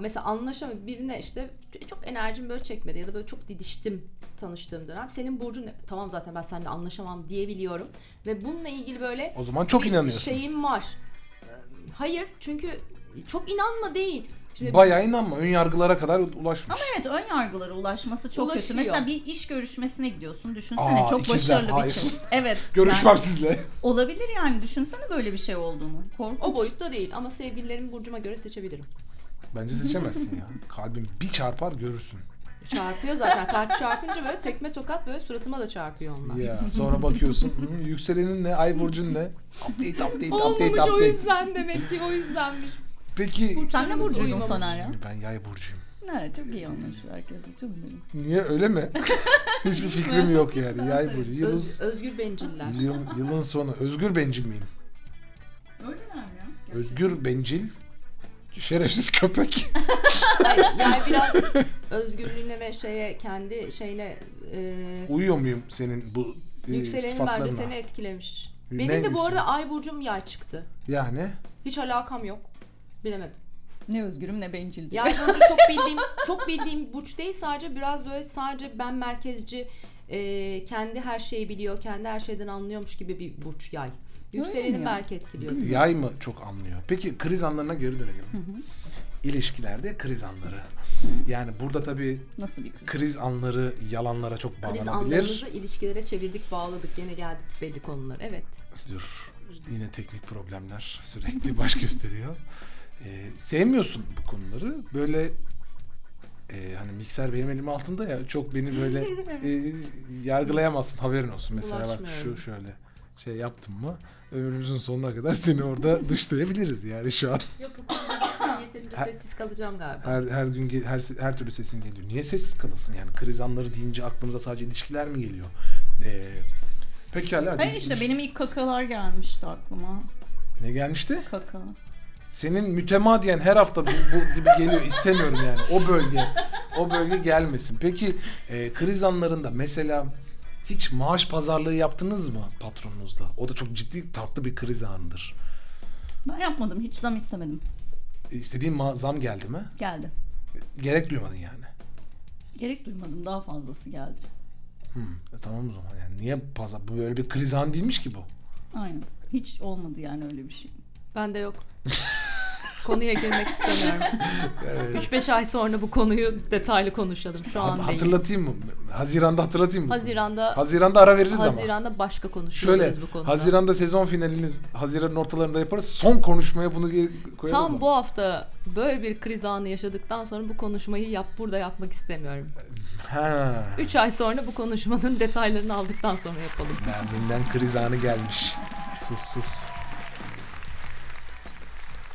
mesela anlaşamıyor birine işte çok enerjim böyle çekmedi ya da böyle çok didiştim tanıştığım dönem. Senin burcun ne? Tamam zaten ben seninle anlaşamam diyebiliyorum ve bununla ilgili böyle O zaman çok bir inanıyorsun. şeyim var. Hayır çünkü çok inanma değil. Şimdi Bayağı inanma. Ön yargılara kadar ulaşmış. Ama evet ön yargılara ulaşması çok kötü. Ulaşıyor. Mesela bir iş görüşmesine gidiyorsun. Düşünsene Aa, çok ikizler, başarılı hayır. bir şey. Evet. Görüşmem yani sizle. olabilir yani. Düşünsene böyle bir şey olduğunu. Korkunç. o boyutta değil ama sevgililerimi burcuma göre seçebilirim. Bence seçemezsin ya. Kalbin bir çarpar görürsün. Çarpıyor zaten. Kalp çarpınca böyle tekme tokat böyle suratıma da çarpıyor onlar. Ya sonra bakıyorsun hı, yükselenin ne, ay burcun ne? Update, update, update, Olmamış o update. yüzden demek ki o yüzdenmiş. Peki Sen ne burcuydun Uyumamış. Soner ya? ben yay burcuyum. Ne çok iyi anlaşıyor herkes. Canım benim. Niye öyle mi? Hiçbir fikrim yok yani. Yay burcu. Yılın, Öz, özgür benciller. yıl, yılın sonu. Özgür bencil miyim? Öyleler mi ya? Özgür bencil. Şerefsiz köpek. Hayır, yani biraz özgürlüğüne ve şeye kendi şeyine e, Uyuyor muyum senin bu e, yükselenin bence sıfatlarına? seni etkilemiş. Ne Benim de bu yükselen? arada ay burcum yay çıktı. Yani Hiç alakam yok. Bilemedim. Ne özgürüm ne bencil diye. Yay burcu çok bildiğim çok bildiğim burç değil sadece biraz böyle sadece ben merkezci e, kendi her şeyi biliyor, kendi her şeyden anlıyormuş gibi bir burç yay. Ya? belki etkiliyor. yay mı çok anlıyor? Peki kriz anlarına geri dönelim. İlişkilerde kriz anları. Yani burada tabii Nasıl bir kız? kriz anları yalanlara çok Biz bağlanabilir. anlarımızı ilişkilere çevirdik, bağladık. Gene geldik belli konular. Evet. Dur. Yine teknik problemler sürekli baş gösteriyor. Ee, sevmiyorsun bu konuları. Böyle e, hani mikser benim elim altında ya çok beni böyle e, yargılayamazsın haberin olsun. Mesela bak şu Bulaşmıyorum. şöyle şey yaptım mı ömrümüzün sonuna kadar seni orada dışlayabiliriz yani şu an. Yok konuda yeterince Her- sessiz kalacağım galiba. Her her gün gel- her her türlü sesin geliyor. Niye sessiz kalasın yani? Kriz anları deyince aklımıza sadece ilişkiler mi geliyor? Ee, pekala. Hayır işte benim ilk kakalar gelmişti aklıma. Ne gelmişti? Kaka. Senin mütemadiyen her hafta bu, bu gibi geliyor. İstemiyorum yani. O bölge o bölge gelmesin. Peki e, kriz anlarında mesela hiç maaş pazarlığı yaptınız mı patronunuzla? O da çok ciddi tatlı bir kriz anıdır. Ben yapmadım. Hiç zam istemedim. E, İstediğin ma- zam geldi mi? Geldi. Gerek duymadın yani. Gerek duymadım. Daha fazlası geldi. Hmm, e, tamam o zaman yani niye pazar bu böyle bir kriz anı değilmiş ki bu. Aynen. Hiç olmadı yani öyle bir şey. Bende yok. Konuya girmek istemiyorum. Evet. 3-5 ay sonra bu konuyu detaylı konuşalım. Şu an Ha- değil. hatırlatayım mı? Haziranda hatırlatayım mı? Haziranda Haziranda ara veririz ama. Haziranda başka konuşuyoruz Şöyle bu konuda. Haziranda sezon finalini Haziran'ın ortalarında yaparız. Son konuşmaya bunu ge- koyalım Tam mı? bu hafta böyle bir kriz anı yaşadıktan sonra bu konuşmayı yap burada yapmak istemiyorum. Ha. 3 ay sonra bu konuşmanın detaylarını aldıktan sonra yapalım. Nermin'den kriz anı gelmiş. Sus sus.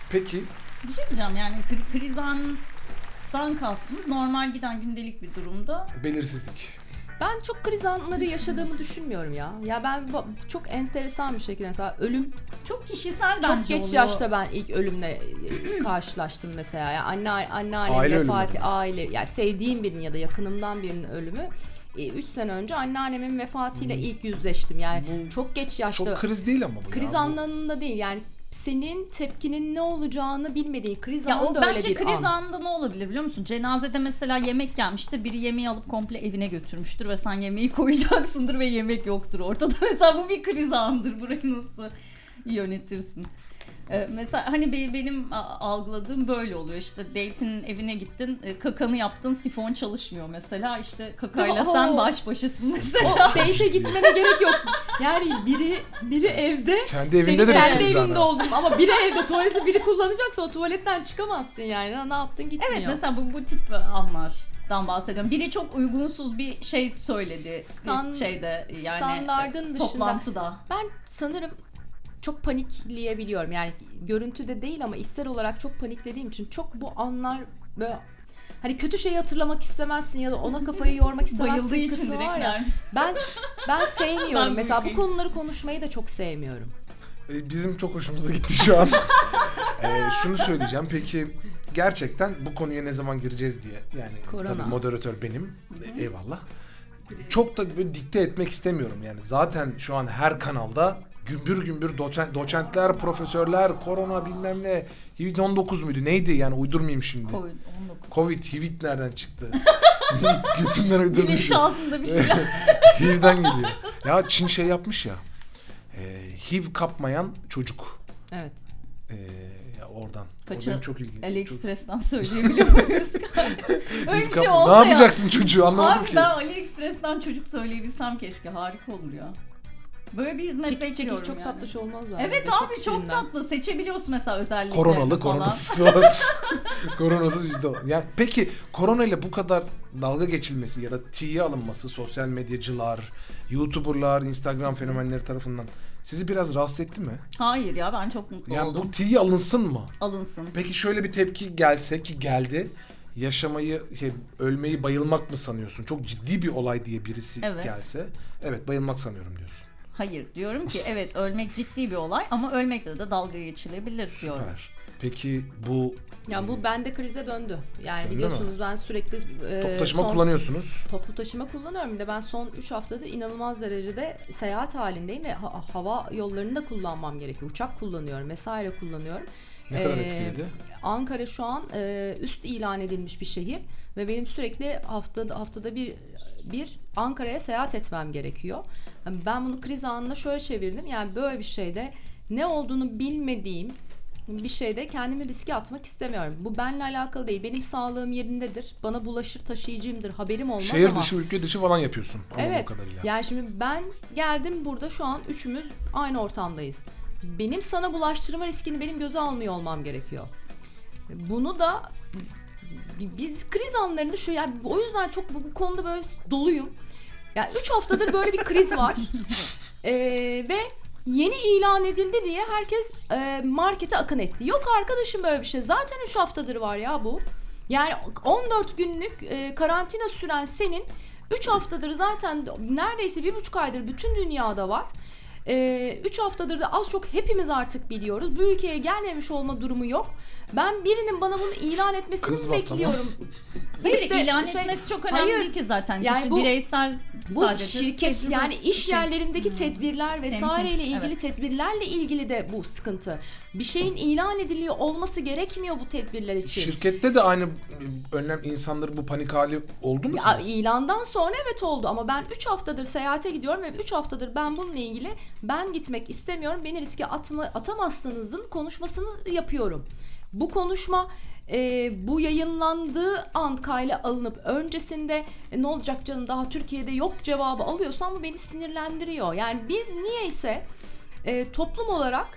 Peki Bir şey diyeceğim yani kri- kriz anından kastımız normal giden gündelik bir durumda. belirsizlik. Ben çok kriz anları yaşadığımı düşünmüyorum ya. Ya ben çok enteresan bir şekilde mesela ölüm Çok kişisel çok bence geç oluyor. yaşta ben ilk ölümle e, karşılaştım mesela. Yani anne anneannem Aile ölümü vefatı, aile yani sevdiğim birinin ya da yakınımdan birinin ölümü 3 sene önce anneannemin vefatıyla ilk yüzleştim. Yani Bu çok geç yaşta. Çok kriz değil ama bu kriz ya. Bu- anlarında değil yani senin tepkinin ne olacağını bilmediğin kriz Ya o anında öyle bence bir kriz an. anında ne olabilir biliyor musun? Cenazede mesela yemek gelmiştir. Biri yemeği alıp komple evine götürmüştür ve sen yemeği koyacaksındır ve yemek yoktur ortada. Mesela bu bir kriz anıdır. Burayı nasıl yönetirsin? Ee, mesela hani be- benim algıladığım böyle oluyor işte date'in evine gittin e, kakanı yaptın sifon çalışmıyor mesela işte kakayla Oho. sen baş başasın mesela. O date'e gitmene gerek yok. Yani biri biri evde Kendi evinde de kendi evinde oldum ama biri evde tuvaleti biri kullanacaksa o tuvaletten çıkamazsın yani. Ne- yaptın gitmiyor. Evet mesela bu, bu tip anlardan bahsediyorum. Biri çok uygunsuz bir şey söyledi Stan- bir şeyde yani standardın e, dışında- toplantıda. Ben sanırım çok panikleyebiliyorum. Yani görüntüde değil ama ister olarak çok paniklediğim için çok bu anlar böyle hani kötü şeyi hatırlamak istemezsin ya da ona kafayı yormak istemezsin Bayıldığı kısmı var ya. yani. Ben ben sevmiyorum. Ben Mesela bu konuları konuşmayı da çok sevmiyorum. E, Bizim çok hoşumuza gitti şu an. Ee, şunu söyleyeceğim. Peki gerçekten bu konuya ne zaman gireceğiz diye. Yani Korona. tabii moderatör benim. E, Eyvallah. Çok da böyle dikte etmek istemiyorum. Yani zaten şu an her kanalda gümbür gümbür doçent, doçentler, profesörler, korona bilmem ne. Covid-19 muydu? Neydi yani uydurmayayım şimdi. Covid-19. Covid, Hivit nereden çıktı? Götümden uydurdum. Bilinç altında bir şeyler. HIV'den geliyor. Ya Çin şey yapmış ya. E, HIV kapmayan çocuk. Evet. Ee, ya oradan. Kaça- O benim çok ilginç. çok... AliExpress'ten söyleyebiliyor muyuz? Öyle bir şey olsa Ne yapacaksın çocuğu anlamadım Abi ki. ben AliExpress'ten çocuk söyleyebilsem keşke. Harika olur ya. Böyle bir hizmet Çekik bekliyorum çekik çok yani. tatlış olmaz mı? Evet abi çok tatlı. Seçebiliyorsun mesela özellikle. Koronalı koronasız falan. Koronasız yüzde on. Yani peki korona ile bu kadar dalga geçilmesi ya da tiye alınması sosyal medyacılar, youtuberlar, instagram fenomenleri tarafından sizi biraz rahatsız etti mi? Hayır ya ben çok mutlu Yani oldum. bu tiye alınsın mı? Alınsın. Peki şöyle bir tepki gelse ki geldi. Yaşamayı, şey, ölmeyi bayılmak mı sanıyorsun? Çok ciddi bir olay diye birisi Evet. gelse. Evet bayılmak sanıyorum diyorsun. Hayır diyorum ki evet ölmek ciddi bir olay ama ölmekle de dalga geçilebilir diyorum. Süper. Peki bu Yani bu bende krize döndü. Yani Döndü biliyorsunuz ben sürekli e, toplu taşıma son- kullanıyorsunuz. Toplu taşıma kullanıyorum. Bir de ben son 3 haftada inanılmaz derecede seyahat halindeyim ve ha- hava yollarını da kullanmam gerekiyor. Uçak kullanıyorum, vesaire kullanıyorum. Ne kadar Ee, etkiledi? Ankara şu an e, üst ilan edilmiş bir şehir ve benim sürekli haftada haftada bir bir Ankara'ya seyahat etmem gerekiyor. Yani Ben bunu kriz anında şöyle çevirdim. Yani böyle bir şeyde ne olduğunu bilmediğim bir şeyde kendimi riske atmak istemiyorum. Bu benle alakalı değil. Benim sağlığım yerindedir. Bana bulaşır taşıyıcımdır. Haberim olmaz Şehir ama. dışı, ülke dışı falan yapıyorsun. Evet. kadarıyla. Yani şimdi ben geldim burada şu an üçümüz aynı ortamdayız. Benim sana bulaştırma riskini benim göze almıyor olmam gerekiyor. Bunu da biz kriz anlarında şu yani o yüzden çok bu, bu konuda böyle doluyum. Yani 3 haftadır böyle bir kriz var. Ee, ve yeni ilan edildi diye herkes e, markete akın etti. Yok arkadaşım böyle bir şey. Zaten 3 haftadır var ya bu. Yani 14 günlük e, karantina süren senin 3 haftadır zaten neredeyse bir buçuk aydır bütün dünyada var. 3 haftadır da az çok hepimiz artık biliyoruz. Bu ülkeye gelmemiş olma durumu yok. Ben birinin bana bunu ilan etmesini Kız bak bekliyorum. Hayır de ilan şey- etmesi çok önemli Hayır. değil ki zaten. Yani Kişi bu- bireysel Bu sadece şirket tecrübe- yani iş şey- yerlerindeki Hmm. tedbirler vesaireyle ilgili evet. tedbirlerle ilgili de bu sıkıntı. Bir şeyin ilan ediliyor olması gerekmiyor bu tedbirler için. Şirkette de aynı önlem insanların bu panik hali oldu mu? Ya, ilandan sonra evet oldu ama ben 3 haftadır seyahate gidiyorum ve 3 haftadır ben bununla ilgili ben gitmek istemiyorum. Beni riske atma, atamazsınızın konuşmasını yapıyorum. Bu konuşma e, bu yayınlandığı an kayla alınıp öncesinde e, ne olacak canım daha Türkiye'de yok cevabı alıyorsam bu beni sinirlendiriyor. Yani biz niyeyse e, toplum olarak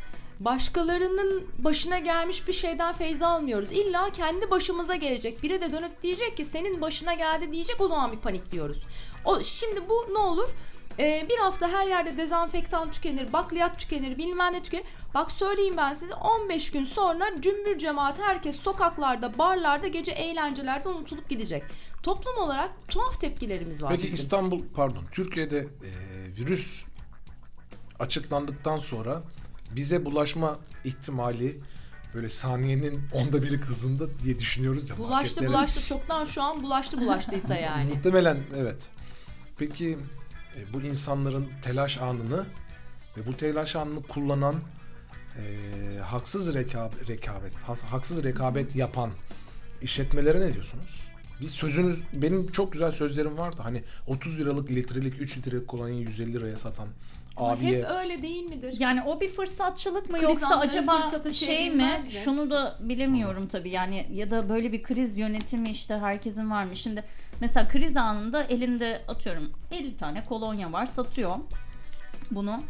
başkalarının başına gelmiş bir şeyden feyz almıyoruz. İlla kendi başımıza gelecek. Biri de dönüp diyecek ki senin başına geldi diyecek o zaman bir panikliyoruz. O şimdi bu ne olur? Ee, bir hafta her yerde dezenfektan tükenir, bakliyat tükenir, bilmem ne tükenir. Bak söyleyeyim ben size 15 gün sonra cümbür cemaat herkes sokaklarda, barlarda, gece eğlencelerde unutulup gidecek. Toplum olarak tuhaf tepkilerimiz var Peki bizim. İstanbul pardon Türkiye'de e, virüs açıklandıktan sonra bize bulaşma ihtimali böyle saniyenin onda biri hızında diye düşünüyoruz ya. Bulaştı marketlere- bulaştı çoktan şu an bulaştı bulaştıysa yani. Muhtemelen evet. Peki e, bu insanların telaş anını ve bu telaş anını kullanan e, haksız rekabet, rekabet ha- haksız rekabet yapan işletmelere ne diyorsunuz? Bir sözünüz benim çok güzel sözlerim vardı. Hani 30 liralık litrelik 3 litrelik kolonyayı 150 liraya satan Ama abiye hep öyle değil midir? Yani o bir fırsatçılık mı Kriz yoksa acaba şey mi? mi? Şunu da bilemiyorum tabii. Yani ya da böyle bir kriz yönetimi işte herkesin var mı? Şimdi mesela kriz anında elinde atıyorum 50 tane kolonya var satıyor bunu.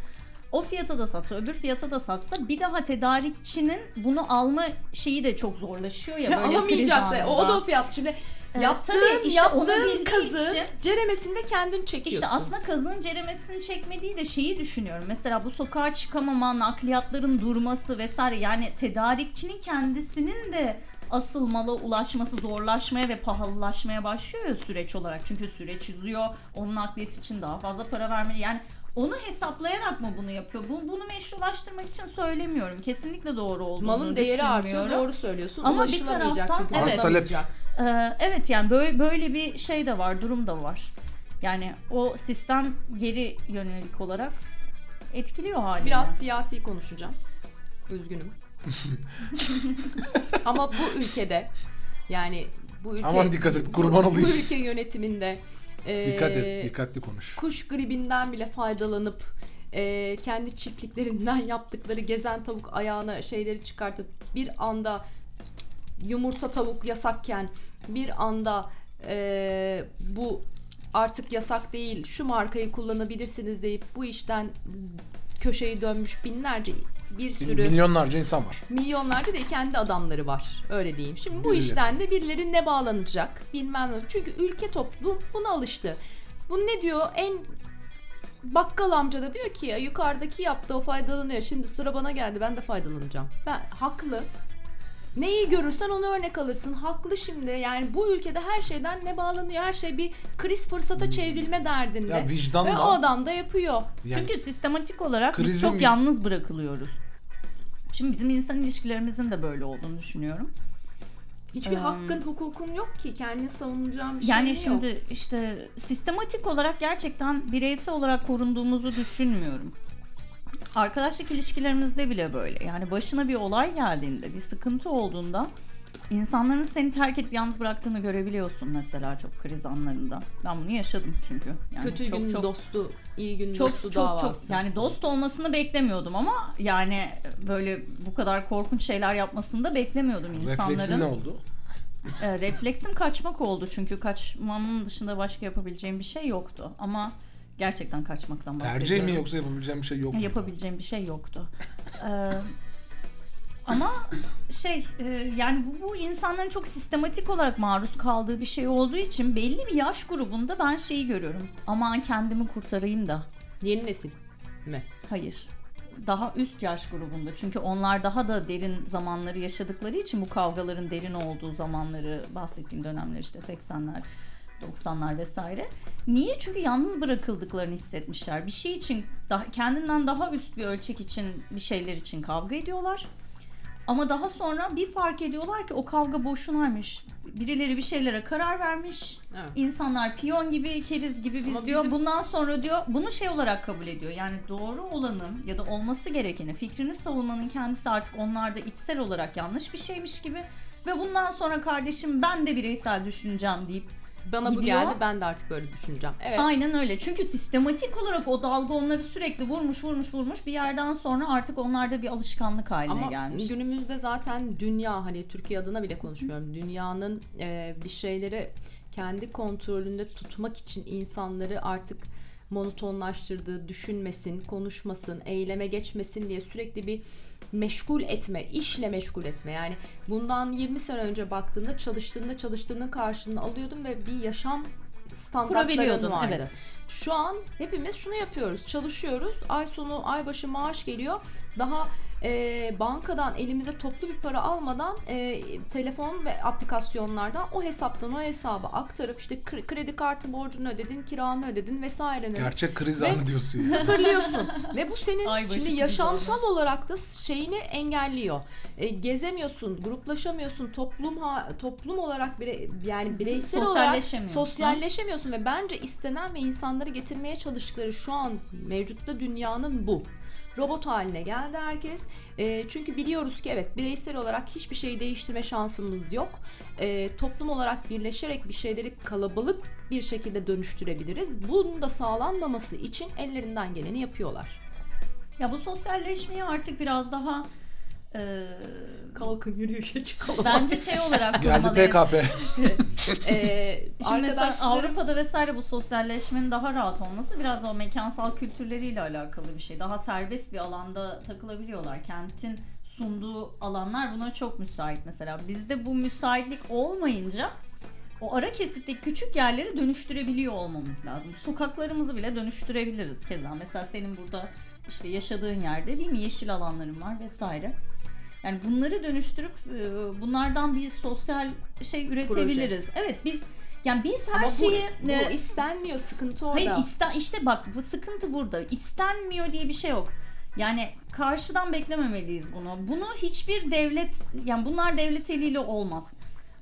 O fiyata da satsa, öbür fiyata da satsa bir daha tedarikçinin bunu alma şeyi de çok zorlaşıyor ya böyle Alamayacak da. O, o da o fiyat. Şimdi Evet, yaptığın, tabii işte yaptığın bildiği kazı için- ceremesinde kendin çekiyorsun. İşte aslında kazın ceremesini çekmediği de şeyi düşünüyorum. Mesela bu sokağa çıkamama, nakliyatların durması vesaire yani tedarikçinin kendisinin de asıl mala ulaşması zorlaşmaya ve pahalılaşmaya başlıyor ya süreç olarak. Çünkü süreç uzuyor. Onun nakliyesi için daha fazla para vermeli. Yani onu hesaplayarak mı bunu yapıyor? Bu, bunu meşrulaştırmak için söylemiyorum. Kesinlikle doğru olduğunu Malın değeri artıyor. Doğru söylüyorsun. Ama bir taraftan-. Evet. Talep. Ee, evet yani böyle böyle bir şey de var, durum da var. Yani o sistem geri yönelik olarak etkiliyor haliyle. Biraz siyasi konuşacağım. Üzgünüm. Ama bu ülkede yani bu ülke Aman dikkat et, bu- kurban olayım. Bu ülke yönetiminde e, dikkat et, dikkatli konuş. kuş gribinden bile faydalanıp e, kendi çiftliklerinden yaptıkları gezen tavuk ayağına şeyleri çıkartıp bir anda yumurta tavuk yasakken bir anda e, bu artık yasak değil şu markayı kullanabilirsiniz deyip bu işten köşeyi dönmüş binlerce bir sürü Milyonlarca insan var. milyonlarca değil kendi adamları var öyle diyeyim. Şimdi bu Birileri. işten de birileri ne bağlanacak bilmem ne. Çünkü ülke toplum buna alıştı. Bu ne diyor en bakkal amca da diyor ki ya yukarıdaki yaptı o faydalanıyor. Şimdi sıra bana geldi ben de faydalanacağım. Ben haklı. Neyi görürsen onu örnek alırsın. Haklı şimdi. Yani bu ülkede her şeyden ne bağlanıyor? Her şey bir kriz fırsata çevrilme derdinde. Hmm. Ya vicdanla- Ve o adam da yapıyor. Yani Çünkü sistematik olarak biz Krizin çok yalnız bırakılıyoruz. Şimdi bizim insan ilişkilerimizin de böyle olduğunu düşünüyorum. Hiçbir Ee, hakkın, hukukun yok ki. Kendini savunacağın bir Yani şey şimdi yok. işte sistematik olarak gerçekten bireysel olarak korunduğumuzu düşünmüyorum. Arkadaşlık ilişkilerimizde bile böyle. Yani başına bir olay geldiğinde, bir sıkıntı olduğunda insanların seni terk edip yalnız bıraktığını görebiliyorsun mesela çok kriz anlarında. Ben bunu yaşadım çünkü. Yani Kötü çok, gün çok, dostu, iyi gün çok dostu çok davası. çok yani dost olmasını beklemiyordum ama yani böyle bu kadar korkunç şeyler yapmasını da beklemiyordum insanların. refleksin ne oldu? E, refleksim kaçmak oldu çünkü kaçmamın dışında başka yapabileceğim bir şey yoktu. Ama gerçekten kaçmaktan bahsediyorum. Tercih mi yoksa yapabileceğim bir şey yok mu? Yapabileceğim bir şey yoktu. Ee, ama şey e, yani bu, bu insanların çok sistematik olarak maruz kaldığı bir şey olduğu için belli bir yaş grubunda ben şeyi görüyorum. Aman kendimi kurtarayım da. Yeni nesil mi? Hayır. Daha üst yaş grubunda. Çünkü onlar daha da derin zamanları yaşadıkları için bu kavgaların derin olduğu zamanları bahsettiğim dönemler işte 80'ler 90'lar vesaire. Niye? Çünkü yalnız bırakıldıklarını hissetmişler. Bir şey için daha, kendinden daha üst bir ölçek için bir şeyler için kavga ediyorlar. Ama daha sonra bir fark ediyorlar ki o kavga boşunaymış. Birileri bir şeylere karar vermiş. Evet. İnsanlar piyon gibi, keriz gibi biz Ama diyor. bizim- Bundan sonra diyor bunu şey olarak kabul ediyor. Yani doğru olanı ya da olması gerekeni fikrini savunmanın kendisi artık onlarda içsel olarak yanlış bir şeymiş gibi. Ve bundan sonra kardeşim ben de bireysel düşüneceğim deyip Bana bu Gidiyor. geldi ben de artık böyle düşüneceğim. Evet. Aynen öyle. Çünkü sistematik olarak o dalga onları sürekli vurmuş vurmuş vurmuş bir yerden sonra artık onlarda bir alışkanlık haline Ama gelmiş. günümüzde zaten dünya hani Türkiye adına bile konuşmuyorum. Dünyanın e, bir şeyleri kendi kontrolünde tutmak için insanları artık monotonlaştırdığı, düşünmesin, konuşmasın, eyleme geçmesin diye sürekli bir meşgul etme, işle meşgul etme. Yani bundan 20 sene önce baktığında çalıştığında çalıştığının karşılığını alıyordun ve bir yaşam standartların vardı. evet. Şu an hepimiz şunu yapıyoruz. Çalışıyoruz. Ay sonu, ay başı maaş geliyor. Daha e, bankadan elimize toplu bir para almadan e, telefon ve aplikasyonlardan o hesaptan o hesaba aktarıp işte kre- kredi kartı borcunu ödedin, kiranı ödedin vesaire. Gerçek kriz Ve- anı diyorsun ya. Sıfırlıyorsun ve bu senin Ay şimdi yaşamsal olarak da şeyini engelliyor. E, gezemiyorsun, gruplaşamıyorsun, toplum ha, toplum olarak bire, yani bireysel olarak Sosyalleşemiyorsun. sosyalleşemiyorsun ve bence istenen ve insanları getirmeye çalıştıkları şu an mevcutta dünyanın bu. Robot haline geldi herkes. E, çünkü biliyoruz ki evet bireysel olarak hiçbir şeyi değiştirme şansımız yok. E, toplum olarak birleşerek bir şeyleri kalabalık bir şekilde dönüştürebiliriz. Bunun da sağlanmaması için ellerinden geleni yapıyorlar. Ya bu sosyalleşmeyi artık biraz daha e, Kalkın yürüyüşe çıkalım. bence şey olarak Geldi. TKP. Ee, Şimdi mesela Avrupa'da vesaire bu sosyalleşmenin daha rahat olması biraz o mekansal kültürleriyle alakalı bir şey. Daha serbest bir alanda takılabiliyorlar. Kentin sunduğu alanlar buna çok müsait mesela. Bizde bu müsaitlik olmayınca o ara kesitteki küçük yerleri dönüştürebiliyor olmamız lazım. Sokaklarımızı bile dönüştürebiliriz keza. Mesela senin burada işte yaşadığın yerde değil mi yeşil alanların var vesaire. Yani bunları dönüştürüp e, bunlardan bir sosyal şey üretebiliriz. Evet biz yani biz her ama bu, şeyi bu e, istenmiyor sıkıntı orada. Hayır isten, işte bak bu sıkıntı burada. İstenmiyor diye bir şey yok. Yani karşıdan beklememeliyiz bunu. Bunu hiçbir devlet yani bunlar devlet eliyle olmaz.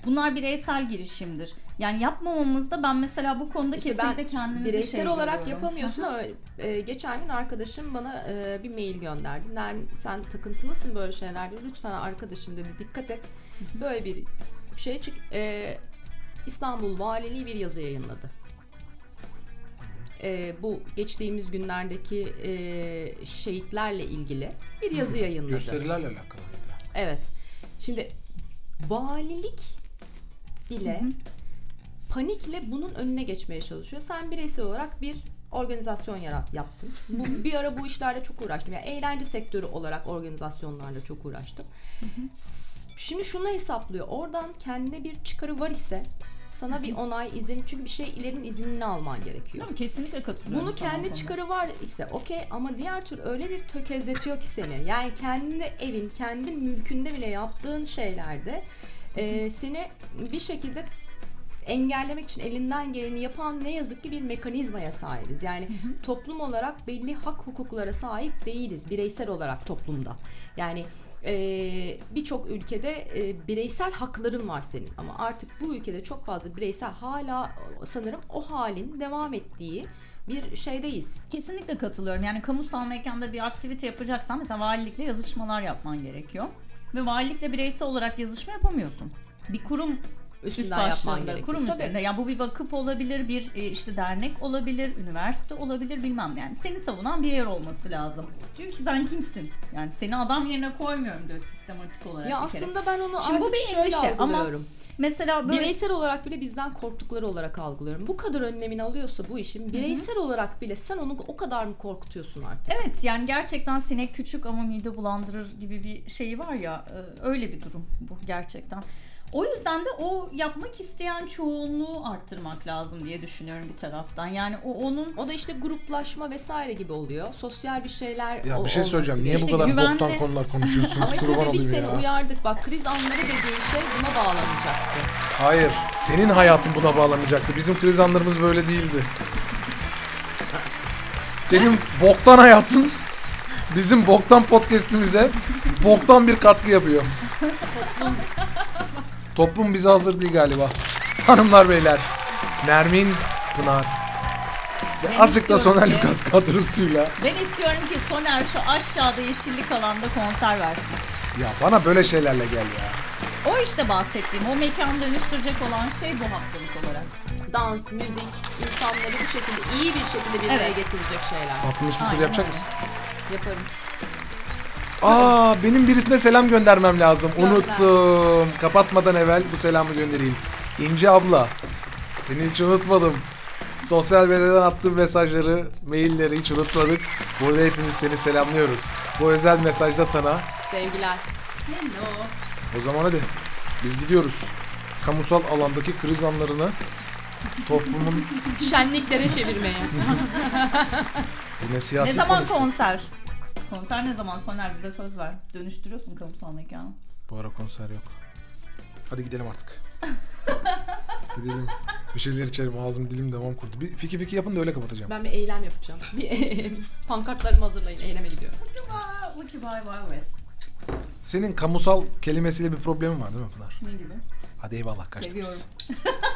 Bunlar bireysel girişimdir. Yani yapmamamızda ben mesela bu konuda İşte kesinlikle ben kendimizi bireysel şey olarak görüyorum. yapamıyorsun ama e, geçen gün arkadaşım bana e, bir mail gönderdi. Nermin sen takıntılısın böyle şeylerde. Lütfen arkadaşım dedi dikkat et. Böyle bir şey çık. e, İstanbul Valiliği bir yazı yayınladı. E, bu geçtiğimiz günlerdeki e, şehitlerle ilgili bir yazı yayınladı. Gösterilerle alakalı. Evet. Şimdi valilik bile panikle bunun önüne geçmeye çalışıyor. Sen bireysel olarak bir organizasyon yarat, yaptım. Bu, bir ara bu işlerle çok uğraştım. Yani eğlence sektörü olarak organizasyonlarla çok uğraştım. Şimdi şunu hesaplıyor. Oradan kendine bir çıkarı var ise sana bir onay, izin. Çünkü bir şeylerin iznini alman gerekiyor. Tamam, kesinlikle katılıyorum. Bunu kendi çıkarı var ise okey ama diğer tür öyle bir tökezletiyor ki seni. Yani kendi evin, kendi mülkünde bile yaptığın şeylerde e, seni bir şekilde engellemek için elinden geleni yapan ne yazık ki bir mekanizmaya sahibiz. Yani toplum olarak belli hak hukuklara sahip değiliz bireysel olarak toplumda. Yani e, birçok ülkede e, bireysel hakların var senin ama artık bu ülkede çok fazla bireysel hala sanırım o halin devam ettiği bir şeydeyiz. Kesinlikle katılıyorum. Yani kamusal mekanda bir aktivite yapacaksan mesela valilikle yazışmalar yapman gerekiyor. Ve valilikle bireysel olarak yazışma yapamıyorsun. Bir kurum Üstünden üst yapman başlığında, gerekiyor. kurum Tabii. üzerinde. Ya bu bir vakıf olabilir, bir e, işte dernek olabilir, üniversite olabilir bilmem yani. Seni savunan bir yer olması lazım. Diyor ki sen kimsin? Yani seni adam yerine koymuyorum diyor sistematik olarak Ya bir kere. aslında ben onu Şimdi bu artık bir şöyle endişe ama algılıyorum. Mesela böyle Bireysel olarak bile bizden korktukları olarak algılıyorum. Bu kadar önlemini alıyorsa bu işin bireysel olarak bile sen onu o kadar mı korkutuyorsun artık? Evet yani gerçekten sinek küçük ama mide bulandırır gibi bir şey var ya e, öyle bir durum bu gerçekten. O yüzden de o yapmak isteyen çoğunluğu arttırmak lazım diye düşünüyorum bir taraftan. Yani o onun O da işte gruplaşma vesaire gibi oluyor. Sosyal bir şeyler Ya o- bir şey olması söyleyeceğim. Niye İşte bu kadar güvenli- boktan konular konuşuyorsunuz? Ama işte Kurban dedik olayım seni ya. uyardık. Bak kriz anları dediğin şey buna bağlanacaktı. Hayır. Senin hayatın buna bağlanacaktı. Bizim kriz anlarımız böyle değildi. Senin boktan hayatın bizim boktan podcast'imize boktan bir katkı yapıyor. Toplum bize hazır değil galiba. Hanımlar beyler. Nermin Pınar. Ve Ben azıcık da istiyorum Soner ki- Lukas kadrosuyla. ben istiyorum ki Soner şu aşağıda yeşillik alanda konser versin. Ya bana böyle şeylerle gel ya. O işte bahsettiğim o mekanı dönüştürecek olan şey bu haftalık olarak. Dans, müzik, insanları bu şekilde iyi bir şekilde bir araya Evet. getirecek şeyler. Atılmış mısır Aynen yapacak öyle. mısın? Yaparım. Aa benim birisine selam göndermem lazım. Gönder. Unuttum. Kapatmadan evvel bu selamı göndereyim. İnce abla. Seni hiç unutmadım. Sosyal medyadan attığım mesajları, mailleri hiç unutmadık. Burada hepimiz seni selamlıyoruz. Bu özel mesajda sana. Sevgiler. Hello. O zaman hadi. Biz gidiyoruz. Kamusal alandaki kriz anlarını toplumun Şenliklere çevirmeye. yine Ne siyasi zaman konuştuk. konser? Konser ne zaman Soner bize söz ver. Dönüştürüyorsun kamusal mekanı. Bu ara konser yok. Hadi gidelim artık. gidelim. Bir şeyler içelim. Ağzım dilim devam kurdu. Bir fiki fiki yapın da öyle kapatacağım. Ben bir eylem yapacağım. Bir pankartlarımı hazırlayın. Eyleme gidiyorum. Lucky Bye Bye West. Senin kamusal kelimesiyle bir problemin var değil mi Pınar? Ne gibi? Hadi eyvallah kaçtık biz. Seviyorum.